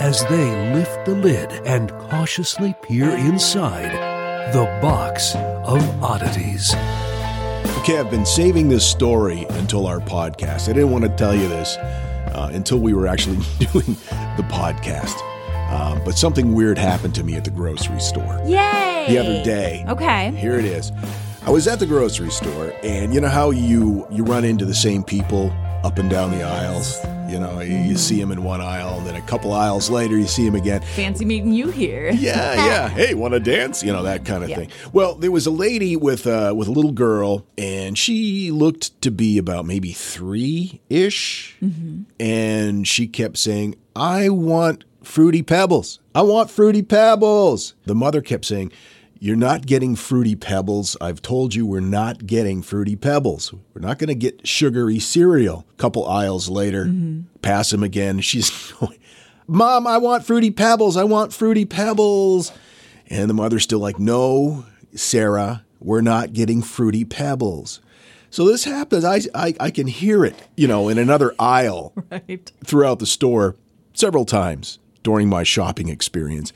as they lift the lid and cautiously peer inside the box of oddities. Okay, I've been saving this story until our podcast. I didn't want to tell you this uh, until we were actually doing the podcast. Uh, but something weird happened to me at the grocery store Yay! the other day. Okay. Here it is. I was at the grocery store, and you know how you you run into the same people up and down the aisles. You know, you, you see him in one aisle, then a couple aisles later, you see him again. Fancy meeting you here. Yeah, yeah. Hey, want to dance? You know that kind of Yeah. thing. Well, there was a lady with uh, with a little girl, and she looked to be about maybe three ish, and she kept saying, "I want fruity pebbles. I want fruity pebbles." The mother kept saying. You're not getting fruity pebbles. I've told you we're not getting fruity pebbles. We're not going to get sugary cereal. couple aisles later, mm-hmm. pass him again. She's Mom, I want fruity pebbles. I want fruity pebbles. And the mother's still like, No, Sarah, we're not getting fruity pebbles. So this happens. I, I, I can hear it, you know, in another aisle Right. throughout the store several times during my shopping experience.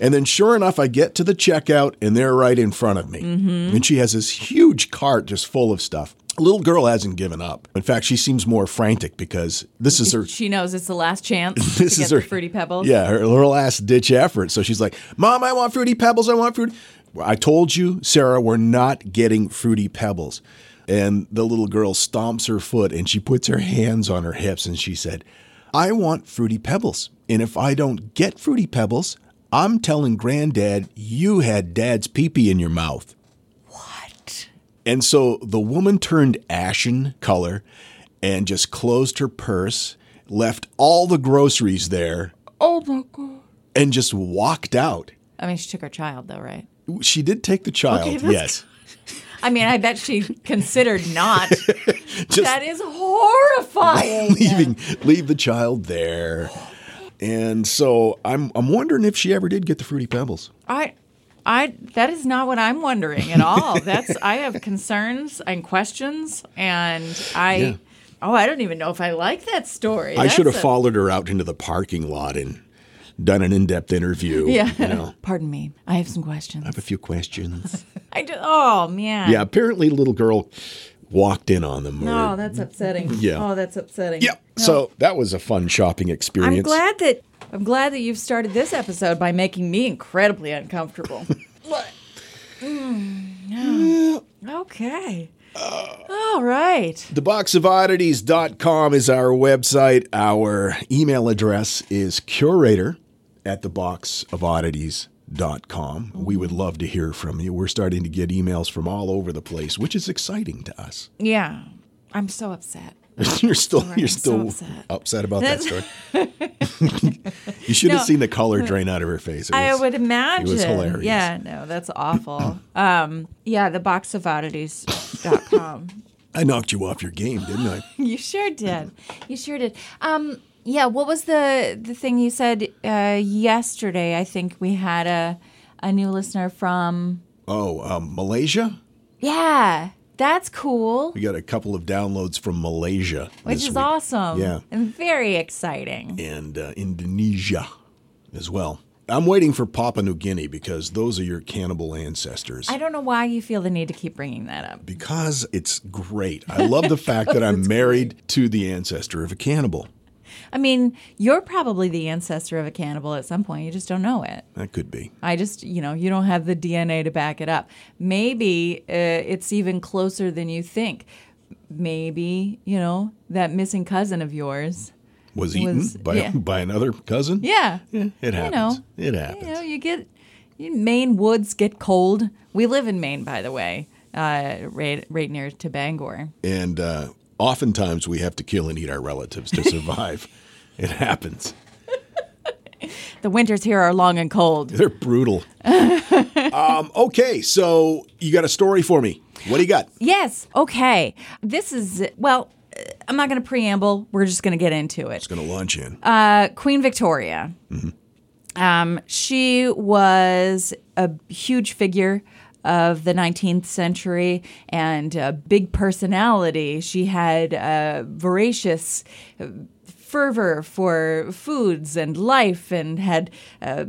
and then sure enough, I get to the checkout and they're right in front of me. Mm-hmm. And she has this huge cart just full of stuff. Little girl hasn't given up. In fact, she seems more frantic because this is her She knows it's the last chance this to get is her the fruity pebbles. Yeah, her, her last ditch effort. So she's like, "Mom, I want fruity pebbles. I want fruit." I told you, Sarah, we're not getting fruity pebbles. And the little girl stomps her foot and she puts her hands on her hips and she said, "I want fruity pebbles. And if I don't get fruity pebbles, I'm telling Granddad you had Dad's pee-pee in your mouth." What? And so the woman turned ashen color and just closed her purse, left all the groceries there, Oh my god. and just walked out. I mean, she took her child though, right? She did take the child, Okay, yes. I mean, I bet she considered not. Just that is horrifying. leaving leave the child there. And so I'm I'm wondering if she ever did get the fruity pebbles. I, I. That is not what I'm wondering at all. That's. I have concerns and questions, and I. Yeah. Oh, I don't even know if I like that story. I should have a- followed her out into the parking lot and done an in-depth interview. Yeah. You know. Pardon me. I have some questions. I have a few questions. I do, Oh man. yeah, apparently little girl walked in on them. Oh, or- that's upsetting. Yeah. Oh, that's upsetting. yeah. So that was a fun shopping experience. I'm glad that I'm glad that you've started this episode by making me incredibly uncomfortable. Mm, yeah. Okay. All right. Theboxofoddities.com is our website. Our email address is curator at theboxofoddities.com. We would love to hear from you. We're starting to get emails from all over the place, which is exciting to us. Yeah. I'm so upset. you're still you're I'm so still upset. upset about that story. you should have seen the color drain out of her face. It I was- would imagine. It was hilarious. Yeah, no, that's awful. um, yeah, the boxofoddities.com. I knocked you off your game, didn't I? you sure did. You sure did. Um, yeah, what was the the thing you said uh, yesterday? I think we had a a new listener from Oh, um, Malaysia? Yeah. That's cool. We got a couple of downloads from Malaysia, Which is week. awesome. Yeah. And very exciting. and uh, Indonesia as well. I'm waiting for Papua New Guinea because those are your cannibal ancestors. I don't know why you feel the need to keep bringing that up. because it's great. I love the fact that I'm married to the ancestor of a cannibal. I mean, you're probably the ancestor of a cannibal at some point. You just don't know it. That could be. I just, you know, you don't have the DNA to back it up. Maybe uh, it's even closer than you think. Maybe, you know, that missing cousin of yours. Was eaten Was- by yeah. by another cousin. Yeah. Yeah, it happens. You know, it happens. You know, you get you, Maine woods get cold. We live in Maine, by the way, uh, right, right near to Bangor. and uh, oftentimes we have to kill and eat our relatives to survive. It happens. The winters here are long and cold. They're brutal. um, okay, so you got a story for me. What do you got? Yes. Okay. This is well. uh, I'm not going to preamble. We're just going to get into it. It's going to launch in. Uh, Queen Victoria. Um, she was a huge figure of the 19th century and a big personality. She had a voracious uh, fervor for foods and life and had uh,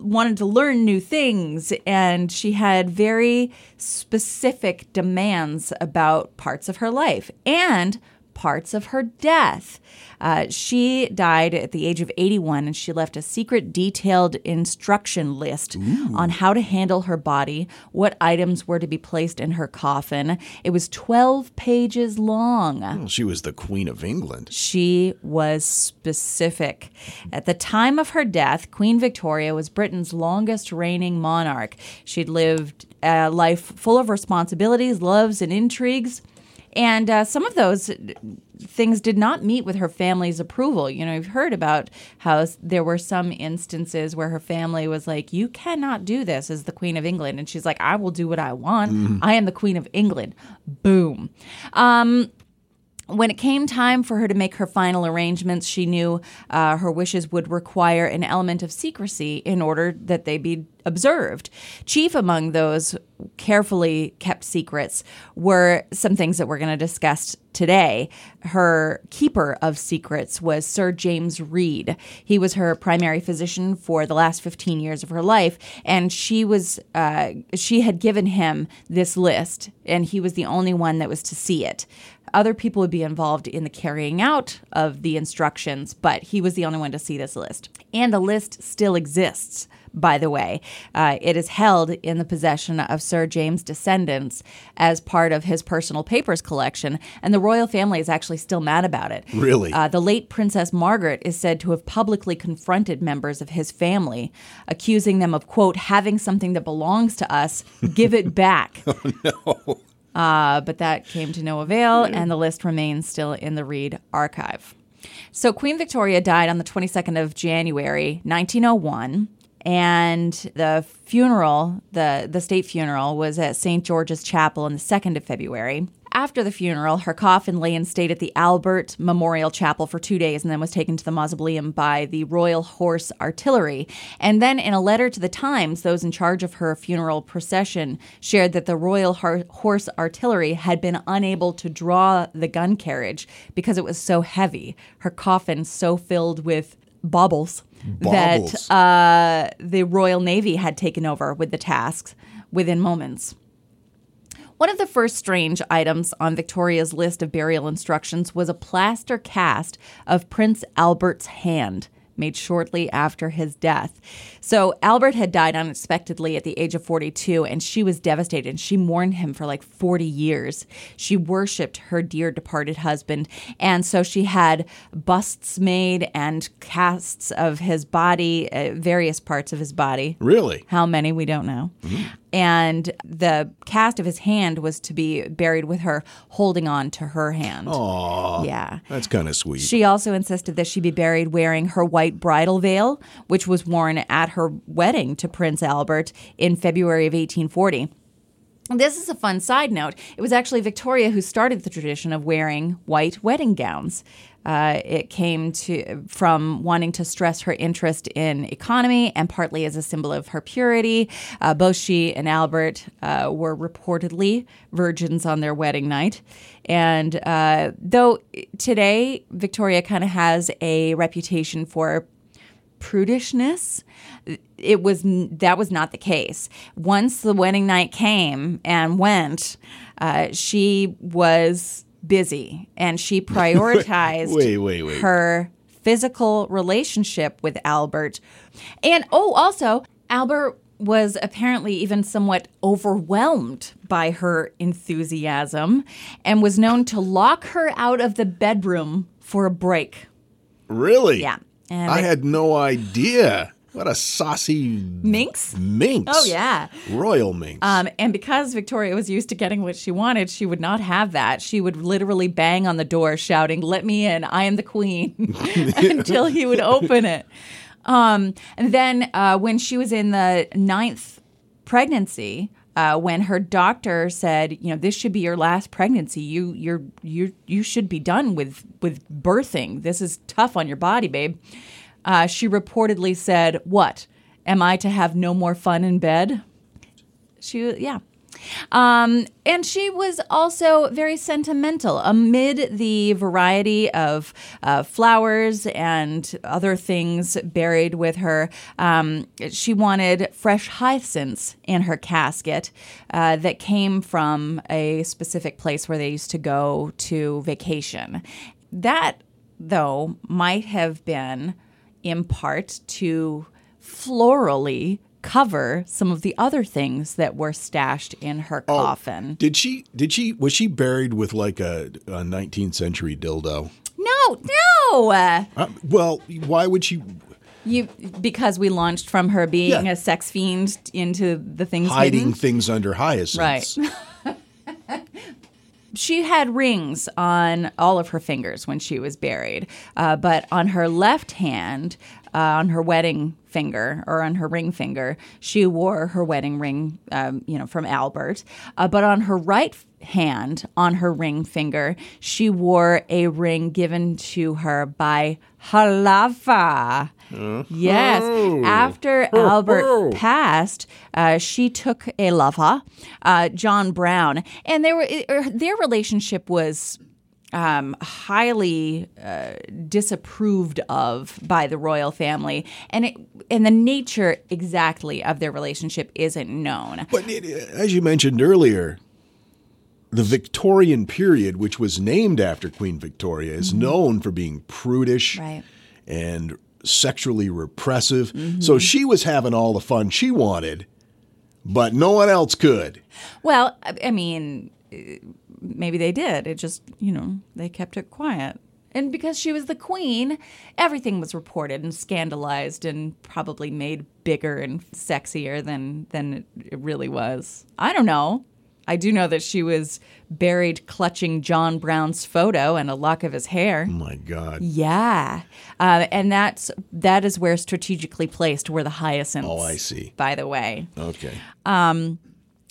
wanted to learn new things and she had very specific demands about parts of her life and parts of her death. Uh, she died at the age of 81 and she left a secret, detailed instruction list on how to handle her body, what items were to be placed in her coffin. It was 12 pages long. Well, she was the Queen of England. She was specific. At the time of her death, Queen Victoria was Britain's longest reigning monarch. She'd lived a life full of responsibilities, loves, and intrigues. And uh, some of those things did not meet with her family's approval. You know, you've heard about how there were some instances where her family was like, You cannot do this as the Queen of England. And she's like, I will do what I want. I am the Queen of England. Boom. Um, when it came time for her to make her final arrangements, she knew uh, her wishes would require an element of secrecy in order that they be observed. Chief among those carefully kept secrets were some things that we're going to discuss today. Her keeper of secrets was Sir James Reid. He was her primary physician for the last 15 years of her life, and she was uh, she had given him this list, and he was the only one that was to see it. Other people would be involved in the carrying out of the instructions, but he was the only one to see this list. And the list still exists, by the way. Uh, it is held in the possession of Sir James' descendants as part of his personal papers collection, and the royal family is actually still mad about it. Really? Uh, the late Princess Margaret is said to have publicly confronted members of his family, accusing them of, quote, having something that belongs to us, give it back. Uh, but that came to no avail, and the list remains still in the Reid archive. So Queen Victoria died on the 22nd of January, 1901. And the funeral, the, the state funeral, was at St. George's Chapel on the 2nd of February. After the funeral, her coffin lay in state at the Albert Memorial Chapel for two days and then was taken to the mausoleum by the Royal Horse Artillery. And then, in a letter to the Times, those in charge of her funeral procession shared that the Royal Horse Artillery had been unable to draw the gun carriage because it was so heavy, her coffin so filled with baubles, Baubles. that uh, the Royal Navy had taken over with the tasks within moments. One of the first strange items on Victoria's list of burial instructions was a plaster cast of Prince Albert's hand made shortly after his death. So Albert had died unexpectedly at the age of 42 and she was devastated. And she mourned him for like 40 years. She worshiped her dear departed husband and so she had busts made and casts of his body, uh, various parts of his body. Really? How many we don't know. And the cast of his hand was to be buried with her holding on to her hand. Aw. Yeah. That's kind of sweet. She also insisted that she be buried wearing her white bridal veil, which was worn at her wedding to Prince Albert in February of 1840. This is a fun side note. It was actually Victoria who started the tradition of wearing white wedding gowns. Uh, it came to from wanting to stress her interest in economy and partly as a symbol of her purity. Uh, both she and Albert uh, were reportedly virgins on their wedding night. And uh, though today Victoria kind of has a reputation for prudishness it was that was not the case once the wedding night came and went uh, she was busy and she prioritized Wait, wait, wait. her physical relationship with albert and oh also albert was apparently even somewhat overwhelmed by her enthusiasm and was known to lock her out of the bedroom for a break Really? yeah and I had no idea. What a saucy minx minx. Oh yeah. Royal minx. Um, and because Victoria was used to getting what she wanted, she would not have that. She would literally bang on the door, shouting, "Let me in! I am the queen!" until he would open it. Um, and then uh, when she was in the ninth pregnancy, uh, when her doctor said, "You know, this should be your last pregnancy. You, you're, you, you should be done with with birthing. This is tough on your body, babe." Uh, she reportedly said, "What? Am I to have no more fun in bed?" She, yeah. Um, and she was also very sentimental amid the variety of uh, flowers and other things buried with her. Um, she wanted fresh hyacinths in her casket uh, that came from a specific place where they used to go to vacation. That, though, might have been in part to florally cover some of the other things that were stashed in her coffin. did she? Did she? Was she buried with like a, a 19th century dildo? No, no. Uh, well, why would she you because we launched from her being Yeah. a sex fiend into the things hiding hidden. things under hyacinths? Right. she had rings on all of her fingers when she was buried, uh, but on her left hand, uh, on her wedding finger or on her ring finger, she wore her wedding ring, um, you know, from Albert. Uh, but on her right hand, on her ring finger, she wore a ring given to her by Halafa. Yes. After Albert passed, uh, she took a lover, uh, John Brown, and they were er, their relationship was um, highly uh, disapproved of by the royal family, and it and the nature exactly of their relationship isn't known. But it, as you mentioned earlier, the Victorian period, which was named after Queen Victoria, is known for being prudish Right. and sexually repressive. So mm-hmm. she was having all the fun she wanted, but no one else could. Well, I mean, maybe they did. It just, you know, they kept it quiet. And because she was the queen, everything was reported and scandalized and probably made bigger and sexier than than it really was. I don't know. I do know that she was buried clutching John Brown's photo and a lock of his hair. Oh my God. Yeah, uh, and that's that is where strategically placed were the hyacinths. Oh, I see. By the way, Okay.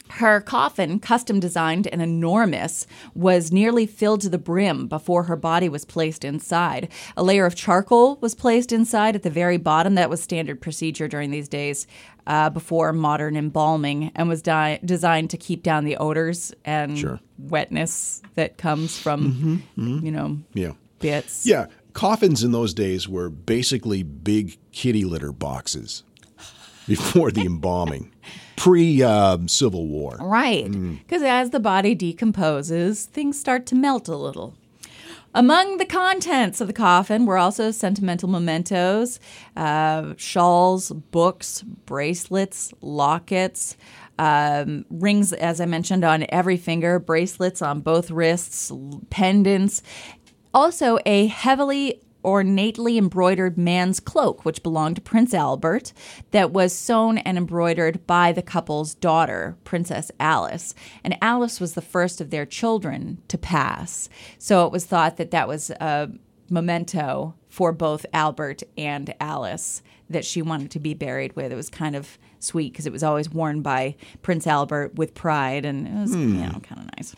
her coffin, custom designed and enormous, was nearly filled to the brim before her body was placed inside. A layer of charcoal was placed inside at the very bottom. That was standard procedure during these days uh, before modern embalming and was di- designed to keep down the odors and Sure. wetness that comes from, you know, Yeah. bits. Yeah. Coffins in those days were basically big kitty litter boxes before the embalming, pre um, Civil War. Right. Because as the body decomposes, things start to melt a little. Among the contents of the coffin were also sentimental mementos, uh, shawls, books, bracelets, lockets, um, rings, as I mentioned, on every finger, bracelets on both wrists, pendants. Also, a heavily ornately embroidered man's cloak, which belonged to Prince Albert, that was sewn and embroidered by the couple's daughter, Princess Alice. And Alice was the first of their children to pass. So it was thought that that was a memento for both Albert and Alice that she wanted to be buried with. It was kind of sweet because it was always worn by Prince Albert with pride, and it was you know kind of nice.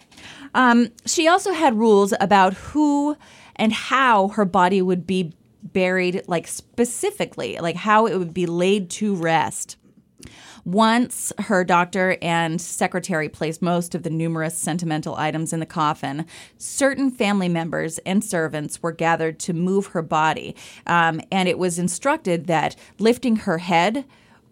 Um, she also had rules about who and how her body would be buried, like specifically, like how it would be laid to rest. Once her doctor and secretary placed most of the numerous sentimental items in the coffin, certain family members and servants were gathered to move her body. Um, and it was instructed that lifting her head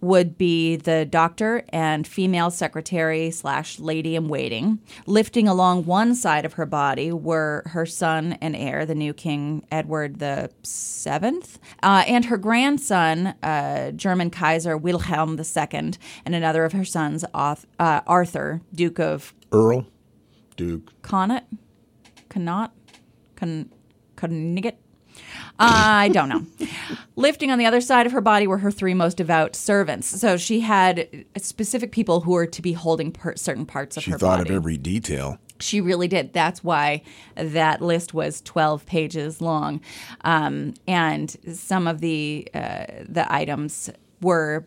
would be the doctor and female secretary slash lady in waiting. Lifting along one side of her body were her son and heir, the new King Edward the Seventh, uh, and her grandson, uh, German Kaiser Wilhelm II, and another of her sons, uh, Arthur, Duke of Earl, Duke. Connaught, Connaught, Con- Connecticut. I don't know. Lifting on the other side of her body were her three most devout servants. So she had specific people who were to be holding per- certain parts of She her body. She thought of every detail. She really did. That's why that list was 12 pages long. Um, and some of the uh, the items were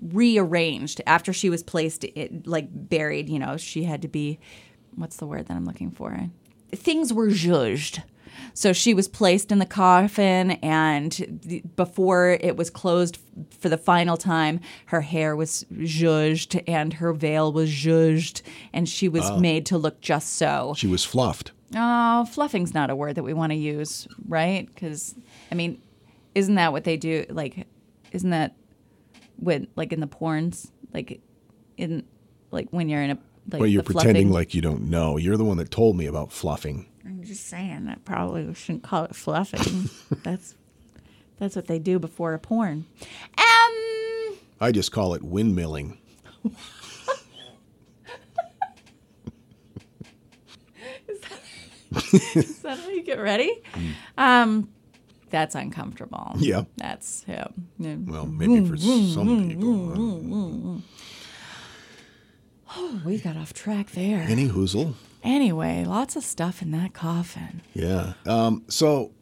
rearranged after she was placed, it, like buried. You know, she had to be, what's the word that I'm looking for? Things were judged. So she was placed in the coffin, and before it was closed f- for the final time, her hair was zhuzhed and her veil was zhuzhed, and she was ah. made to look just so. She was fluffed. Oh, fluffing's not a word that we want to use, right? Because, I mean, isn't that what they do? Like, isn't that when, like, in the porns? Like, in, like, when you're in a, like, well, you're pretending fluffing- like you don't know. You're the one that told me about fluffing. I'm just saying that probably we shouldn't call it fluffing. that's, that's what they do before a porn. Um, I just call it windmilling. is that how you get ready? Mm. Um, that's uncomfortable. Yeah. That's, yeah. Well, maybe for some people. Uh, We got off track there. Any hoozle. Anyway, lots of stuff in that coffin. Yeah. Um, so,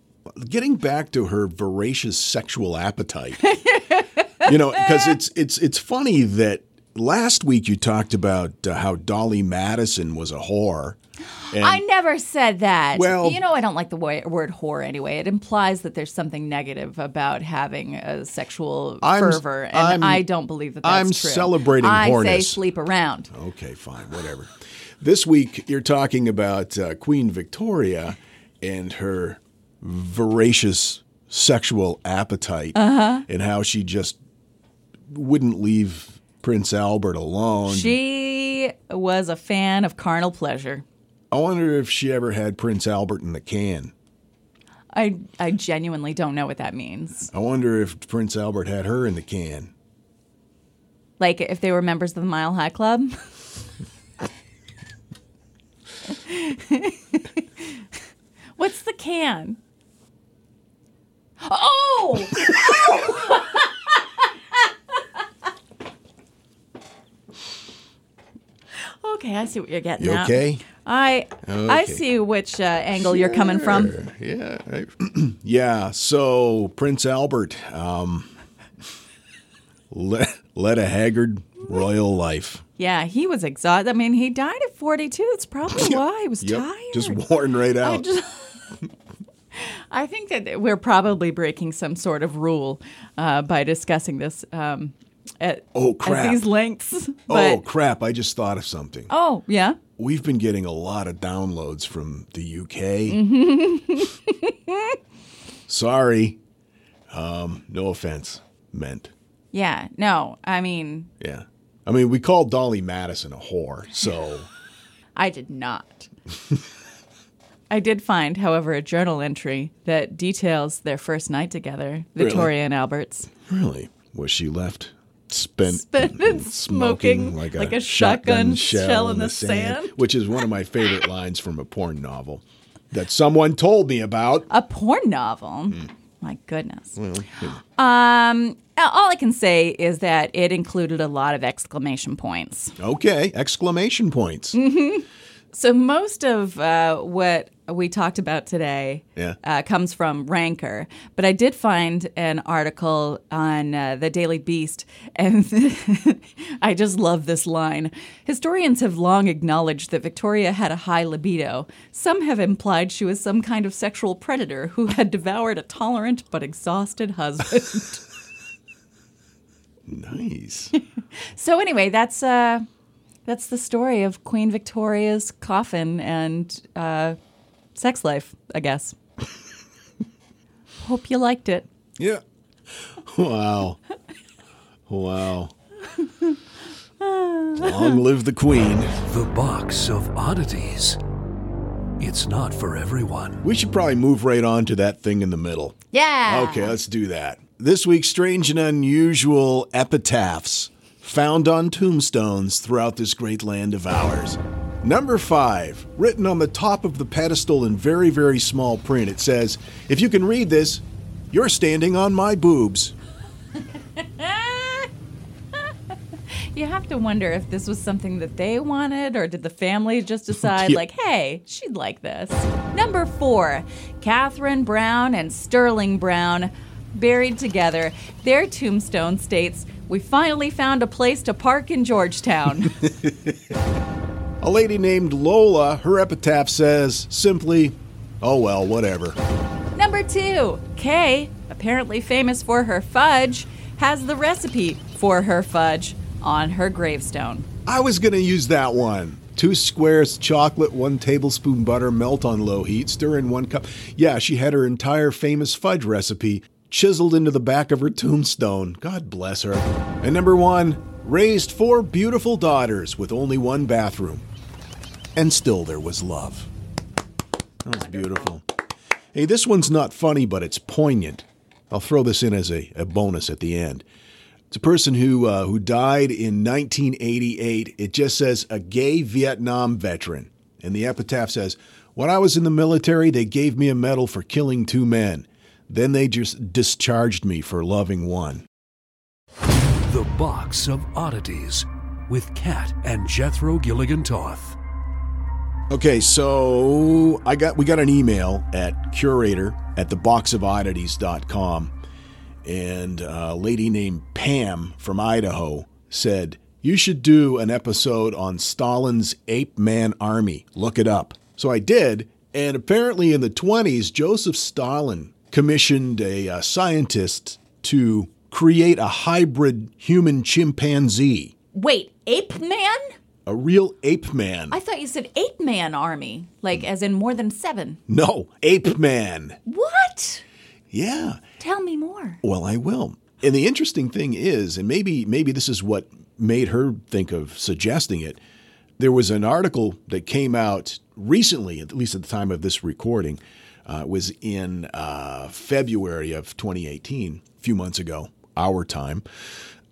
getting back to her voracious sexual appetite, you know, because it's it's it's funny that last week you talked about uh, how Dolly Madison was a whore. And I never said that. Well- you know, I don't like the wo- word whore anyway. It implies that there's something negative about having a sexual I'm- fervor, and I'm- I don't believe that that's I'm true. celebrating I say sleep around. Okay, fine, whatever. This week you're talking about uh, Queen Victoria and her voracious sexual appetite and how she just wouldn't leave Prince Albert alone. She was a fan of carnal pleasure. I wonder if she ever had Prince Albert in the can. I I genuinely don't know what that means. I wonder if Prince Albert had her in the can. Like if they were members of the Mile High Club. What's the can? Oh! oh! okay, I see what you're getting You at. okay? I I see which uh, angle you're coming from. Yeah. Yeah. So Prince Albert um, led, led a haggard royal life. Yeah, he was exhausted. I mean, he died at 42. That's probably why he was Yep. tired. Just worn right out. I just. I think that we're probably breaking some sort of rule uh, by discussing this um, at, Oh, at crap. these lengths. oh, crap. I just thought of something. oh, yeah. We've been getting a lot of downloads from the UK. Mm-hmm. Sorry. Um, no offense meant. Yeah. No, I mean, Yeah. I mean, we called Dolly Madison a whore, so I did not. I did find, however, a journal entry that details their first night together, Victoria and Albert's. really, was she left spent, Spent and smoking like a, like a shotgun shell, shell in in the, sand, sand? which is one of my favorite lines from a porn novel that someone told me about. A porn novel. Hmm. My goodness. Um, all I can say is that it included a lot of exclamation points. Okay, exclamation points. Mm-hmm. So most of uh, what we talked about today Yeah. uh, comes from Ranker, but I did find an article on uh, the Daily Beast, and I just love this line. Historians have long acknowledged that Victoria had a high libido. Some have implied she was some kind of sexual predator who had devoured a tolerant but exhausted husband. Nice. so anyway, that's uh, that's the story of Queen Victoria's coffin and uh, sex life, I guess. Hope you liked it. yeah. Wow. Wow. Long live the queen. The Box of Oddities. It's not for everyone. We should probably move right on to that thing in the middle. Yeah. Okay, let's do that. This week's strange and unusual epitaphs found on tombstones throughout this great land of ours. Number five, written on the top of the pedestal in very, very small print, it says, If you can read this, you're standing on my boobs. You have to wonder if this was something that they wanted, or did the family just decide, Yeah. like, hey, she'd like this? Number four, Catherine Brown and Sterling Brown buried together. Their tombstone states, We finally found a place to park in Georgetown. A lady named Lola, her epitaph says simply, Oh well, whatever. Number two, Kay, apparently famous for her fudge, has the recipe for her fudge on her gravestone. I was going to use that one. Two squares chocolate, one tablespoon butter, melt on low heat, stir in one cup. Yeah, she had her entire famous fudge recipe chiseled into the back of her tombstone. God bless her. And number one, raised four beautiful daughters with only one bathroom. And still there was love. That was beautiful. Hey, this one's not funny, but it's poignant. I'll throw this in as a, a bonus at the end. It's a person who uh, who died in 1988. It just says a gay Vietnam veteran, and the epitaph says, "When I was in the military, they gave me a medal for killing two men. Then they just discharged me for loving one." The Box of Oddities with Kat and Jethro Gilligan Toth. Okay, so I got we got an email at curator at theboxofoddities.com and a lady named Pam from Idaho said, You should do an episode on Stalin's ape man army. Look it up. So I did, and apparently in the 20s, Joseph Stalin commissioned a, uh scientist to create a hybrid human chimpanzee, Wait, Ape Man? A real ape man. I thought you said Ape Man Army, like as in more than seven. no, ape man. What? Yeah. Tell me more. Well, I will. And the interesting thing is, and maybe maybe this is what made her think of suggesting it. There was an article that came out recently, at least at the time of this recording, uh, was in uh, February of 2018, a few months ago, our time.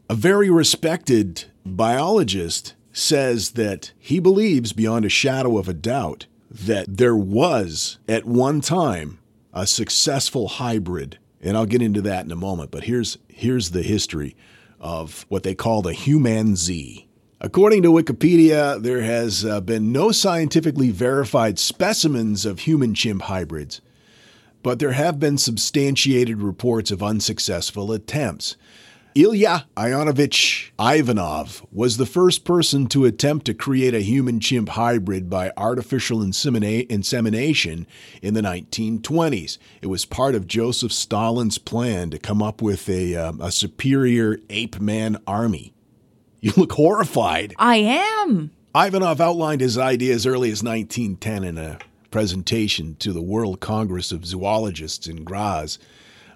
A very respected biologist says that he believes beyond a shadow of a doubt that there was at one time a successful hybrid and I'll get into that in a moment but here's here's the history of what they call the humanzee. According to Wikipedia, there has uh, been no scientifically verified specimens of human chimp hybrids, but there have been substantiated reports of unsuccessful attempts. Ilya Ivanovich Ivanov was the first person to attempt to create a human chimp hybrid by artificial insemina- insemination in the 1920s. It was part of Joseph Stalin's plan to come up with a, um, a superior ape man army. You look horrified. I am. Ivanov outlined his idea as early as 1910 in a presentation to the World Congress of Zoologists in Graz.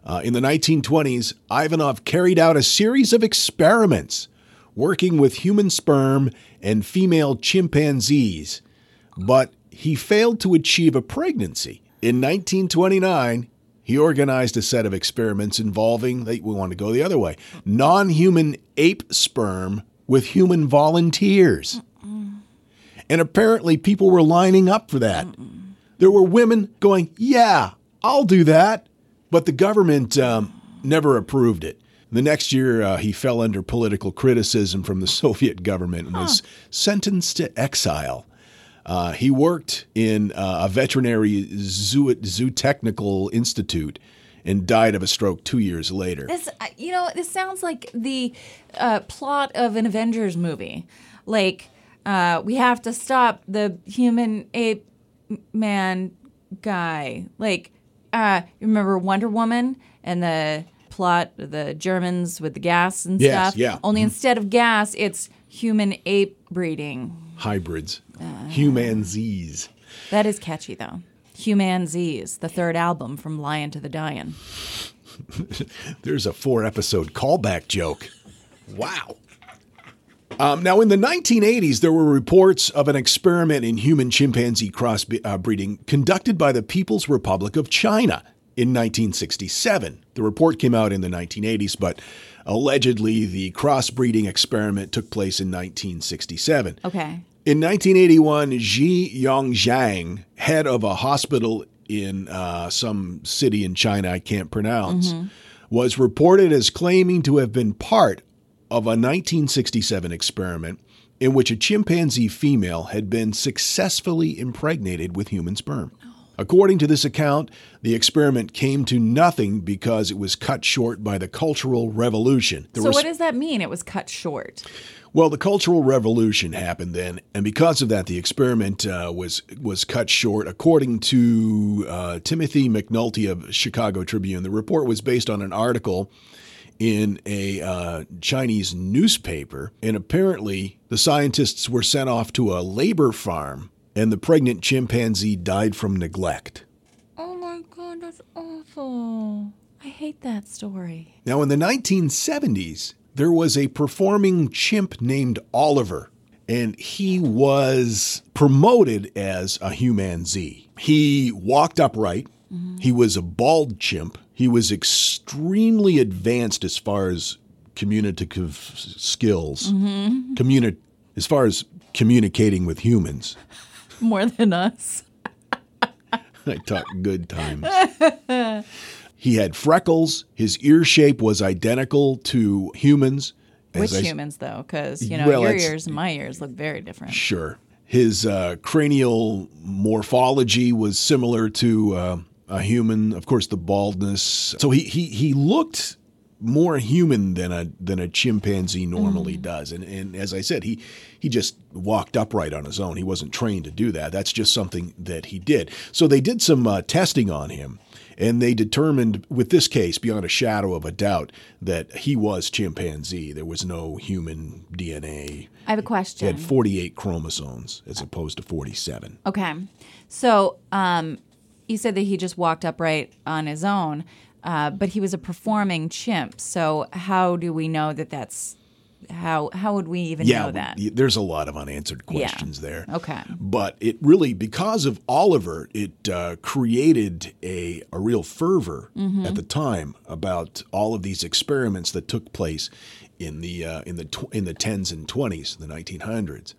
Uh, in the 1920s, Ivanov carried out a series of experiments working with human sperm and female chimpanzees, but he failed to achieve a pregnancy. In 1929, he organized a set of experiments involving, we want to go the other way, non human ape sperm with human volunteers. And apparently, people were lining up for that. There were women going, Yeah, I'll do that. But the government um, never approved it. The next year, uh, he fell under political criticism from the Soviet government and was sentenced to exile. Uh, he worked in uh, a veterinary zoo, zootechnical institute and died of a stroke two years later. This, uh, you know, this sounds like the uh, plot of an Avengers movie. Like, uh, we have to stop the human ape man guy. Like, uh, you remember Wonder Woman and the plot, the Germans with the gas and Yes, stuff? yeah. Only instead of gas, it's human ape breeding. Hybrids, humanzees. That is catchy, though. Humanzees, the third album from Lion to the Dying. There's a four episode callback joke. Wow. Um, now, in the 1980s, there were reports of an experiment in human chimpanzee crossbreeding conducted by the People's Republic of China in 1967. The report came out in the 1980s, but allegedly the crossbreeding experiment took place in 1967. Okay. In 1981, Ji Yongxiang, head of a hospital in uh, some city in China I can't pronounce, was reported as claiming to have been part of a 1967 experiment in which a chimpanzee female had been successfully impregnated with human sperm. According to this account, the experiment came to nothing because it was cut short by the Cultural Revolution. So, what does that mean? It was cut short. well, the Cultural Revolution happened then, and because of that, the experiment uh, was was cut short. According to uh, Timothy McNulty of Chicago Tribune, the report was based on an article in a uh, Chinese newspaper, and apparently the scientists were sent off to a labor farm, and the pregnant chimpanzee died from neglect. Oh my god, that's awful. I hate that story. Now, in the 1970s, there was a performing chimp named Oliver, and he was promoted as a humanzee. He walked upright. He was a bald chimp. He was extremely advanced as far as communicative skills, communi- as far as communicating with humans. More than us. I talk good times. he had freckles. His ear shape was identical to humans. Which I humans, though? Because, you know, Well, your ears and my ears look very different. Sure. His uh, cranial morphology was similar to uh, a human. Of course, the baldness. So he he he looked more human than a than a chimpanzee normally does. And and as I said, he he just walked upright on his own. He wasn't trained to do that. That's just something that he did. So they did some uh, testing on him. And they determined, with this case, beyond a shadow of a doubt, that he was chimpanzee. There was no human DNA. I have a question. He had 48 chromosomes as opposed to 47. Okay. So, um, you said that he just walked upright on his own, uh, but he was a performing chimp. So, how do we know that that's how? How would we even know that? there's a lot of unanswered questions there. Okay. But it really, because of Oliver, it uh, created a, a real fervor Mm-hmm. at the time about all of these experiments that took place in the uh, in the tw- in the tens and twenties, the 1900s.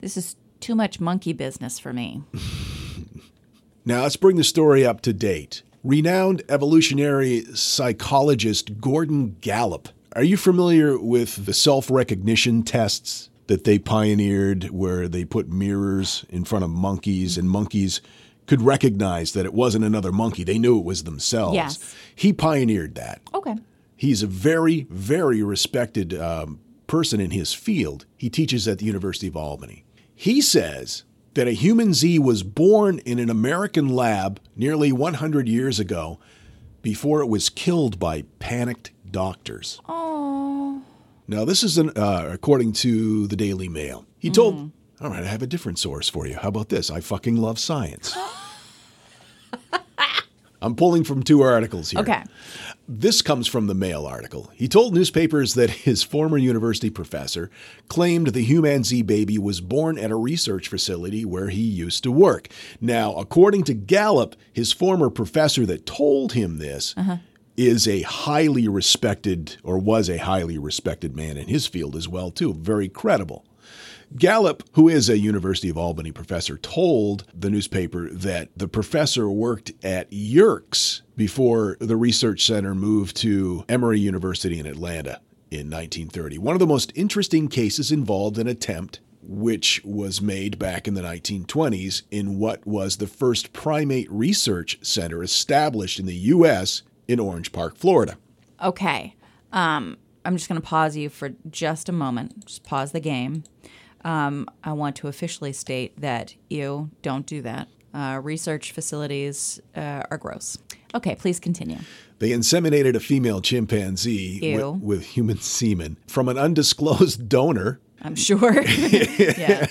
This is too much monkey business for me. Now, let's bring the story up to date. Renowned evolutionary psychologist Gordon Gallup. Are you familiar with the self recognition tests that they pioneered, where they put mirrors in front of monkeys and monkeys could recognize that it wasn't another monkey? They knew it was themselves. Yes. He pioneered that. Okay. He's a very, very respected um, person in his field. He teaches at the University of Albany. He says that a humanzee was born in an American lab nearly 100 years ago before it was killed by panicked doctors. Oh. Now, this is an, uh, according to the Daily Mail. He told, all right, I have a different source for you. How about this? I fucking love science. I'm pulling from two articles here. Okay. This comes from the Mail article. He told newspapers that his former university professor claimed the humanzee baby was born at a research facility where he used to work. Now, according to Gallup, his former professor that told him this uh-huh. is a highly respected or was a highly respected man in his field as well too, very credible. Gallup, who is a University of Albany professor, told the newspaper that the professor worked at Yerkes before the research center moved to Emory University in Atlanta in 1930. One of the most interesting cases involved an attempt which was made back in the 1920s in what was the first primate research center established in the U.S. in Orange Park, Florida. Okay. Um, I'm just going to pause you for just a moment. Just pause the game. Um, I want to officially state that you don't do that. Uh, research facilities uh, are gross. Okay, please continue. They inseminated a female chimpanzee with, with human semen from an undisclosed donor. I'm sure. yeah.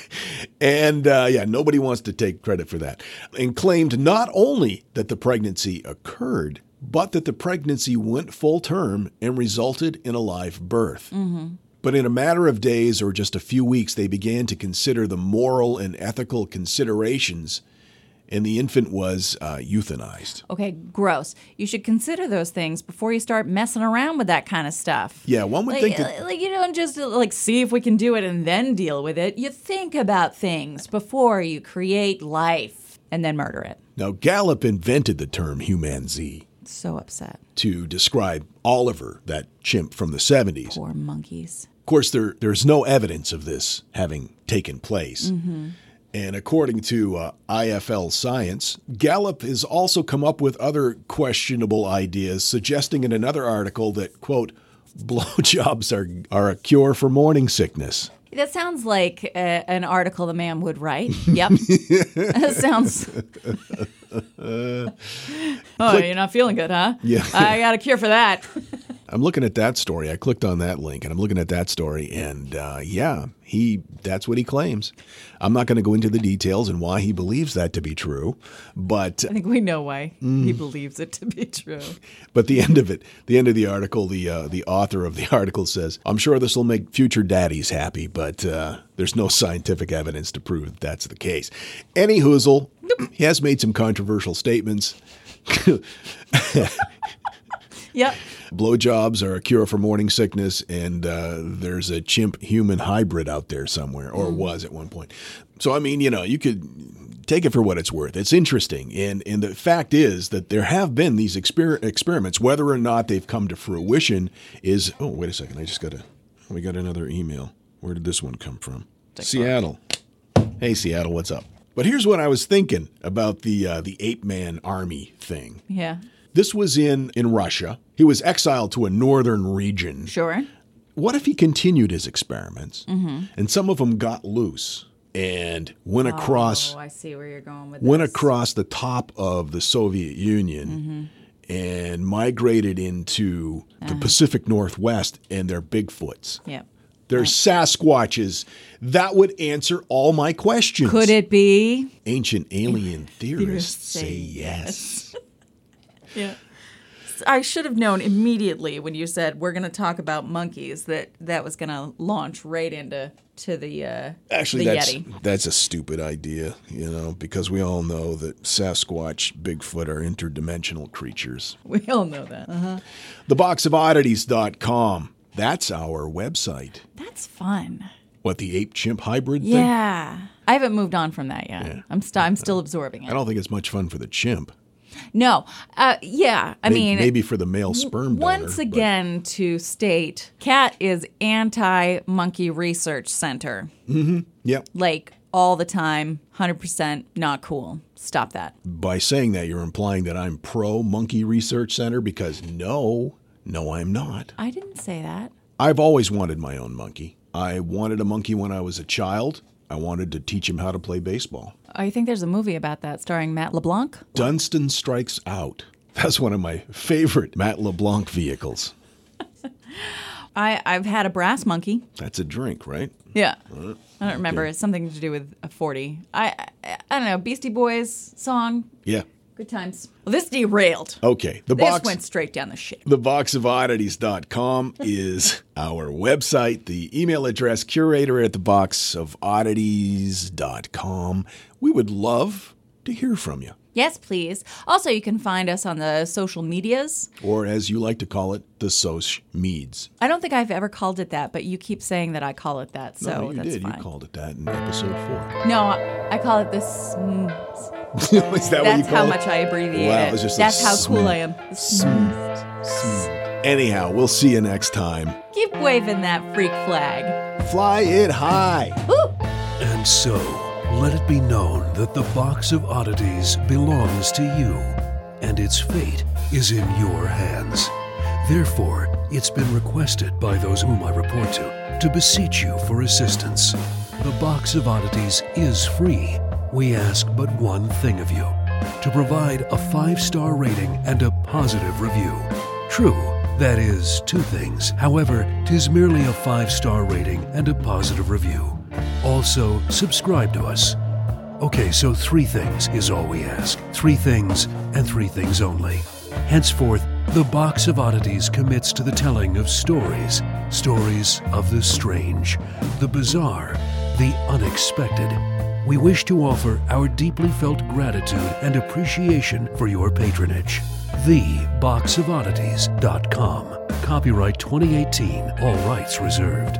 And uh, yeah, nobody wants to take credit for that. And claimed not only that the pregnancy occurred, but that the pregnancy went full term and resulted in a live birth. But in a matter of days or just a few weeks, they began to consider the moral and ethical considerations, and the infant was uh, euthanized. Okay, gross. You should consider those things before you start messing around with that kind of stuff. Yeah, one would Like, think that. uh, like you don't just like see if we can do it and then deal with it. You think about things before you create life and then murder it. Now, Gallup invented the term humanzee So upset. to describe Oliver, that chimp from the 70s. Poor monkeys. Of course, there, there's no evidence of this having taken place. And according to uh, IFL Science, Gallup has also come up with other questionable ideas, suggesting in another article that, quote, blowjobs are, are a cure for morning sickness. That sounds like uh, an article the man would write. Yep. that sounds. oh, you're not feeling good, huh? Yeah. I got a cure for that. I'm looking at that story. I clicked on that link and I'm looking at that story, and uh, yeah, he that's what he claims. I'm not going to go into the details and why he believes that to be true, but I think we know why Mm. he believes it to be true. But the end of it, the end of the article, the uh, the author of the article says, "I'm sure this will make future daddies happy, but uh, there's no scientific evidence to prove that that's the case." Any hoozle, he has made some controversial statements. Yep. Blowjobs are a cure for morning sickness, and uh, there's a chimp human hybrid out there somewhere, or was at one point. So, I mean, you know, you could take it for what it's worth. It's interesting. And, and the fact is that there have been these exper- experiments. Whether or not they've come to fruition is. Oh, wait a second. I just got a. We got another email. Where did this one come from? Seattle. Hey, Seattle, what's up? But here's what I was thinking about the uh, the ape man army thing. Yeah. This was in in Russia. He was exiled to a northern region. Sure. What if he continued his experiments Mm-hmm. and some of them got loose and went across Oh, I see where you're going with went this. across the top of the Soviet Union Mm-hmm. and migrated into the Uh-huh. Pacific Northwest and they're Bigfoots. Yep. They're Sasquatches. That would answer all my questions. Could it be? Ancient alien theorists Theorists say say yes. Yeah. I should have known immediately when you said we're going to talk about monkeys that that was going to launch right into to the uh, Actually, the that's Yeti. that's a stupid idea, you know, because we all know that Sasquatch, Bigfoot are interdimensional creatures. We all know that. Uh-huh. Theboxofoddities.com. That's our website. That's fun. What the ape chimp hybrid thing? Yeah. I haven't moved on from that yet. Yeah. I'm st- I'm still absorbing it. I don't think it's much fun for the chimp. No. Uh, yeah. I May- mean, maybe for the male sperm donor. once but- again to state, CAT is anti monkey research center. Mm-hmm. Yep. Like all the time, 100% not cool. Stop that. By saying that, you're implying that I'm pro Monkey Research Center because no, no, I'm not. I didn't say that. I've always wanted my own monkey. I wanted a monkey when I was a child. I wanted to teach him how to play baseball. Oh, I think there's a movie about that starring Matt LeBlanc. Dunston Strikes Out. That's one of my favorite Matt LeBlanc vehicles. I, I've had a brass monkey. That's a drink, right? Yeah. I don't remember. It's something to do with a 40. I, I, I don't know. Beastie Boys song. Yeah. Good times. Well, this derailed. Okay. The This box went straight down the shit. theboxofoddities.com is our website. The email address curator at theboxofoddities.com. We would love to hear from you. Yes, please. Also, you can find us on the social medias. Or as you like to call it, the Soch Meads. I don't think I've ever called it that, but you keep saying that I call it that, so no, you that's did. fine. You called it that in episode four. no, I call it this. is that what you That's how it? much I abbreviate Wow, it. it's just That's how cool I am. smooth Anyhow, we'll see you next time. Keep waving that freak flag. Fly it high. Woo! And so, let it be known that the Box of Oddities belongs to you, and its fate is in your hands. Therefore, it's been requested by those whom I report to to beseech you for assistance. The Box of Oddities is free. We ask but one thing of you to provide a five star rating and a positive review. True, that is two things. However, tis merely a five star rating and a positive review. Also, subscribe to us. Okay, so three things is all we ask. Three things and three things only. Henceforth, the Box of Oddities commits to the telling of stories. Stories of the strange, the bizarre, the unexpected. We wish to offer our deeply felt gratitude and appreciation for your patronage. TheBoxOfOddities.com. Copyright 2018. All rights reserved.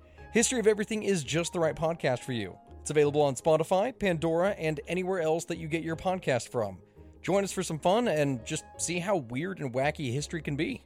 History of Everything is just the right podcast for you. It's available on Spotify, Pandora, and anywhere else that you get your podcast from. Join us for some fun and just see how weird and wacky history can be.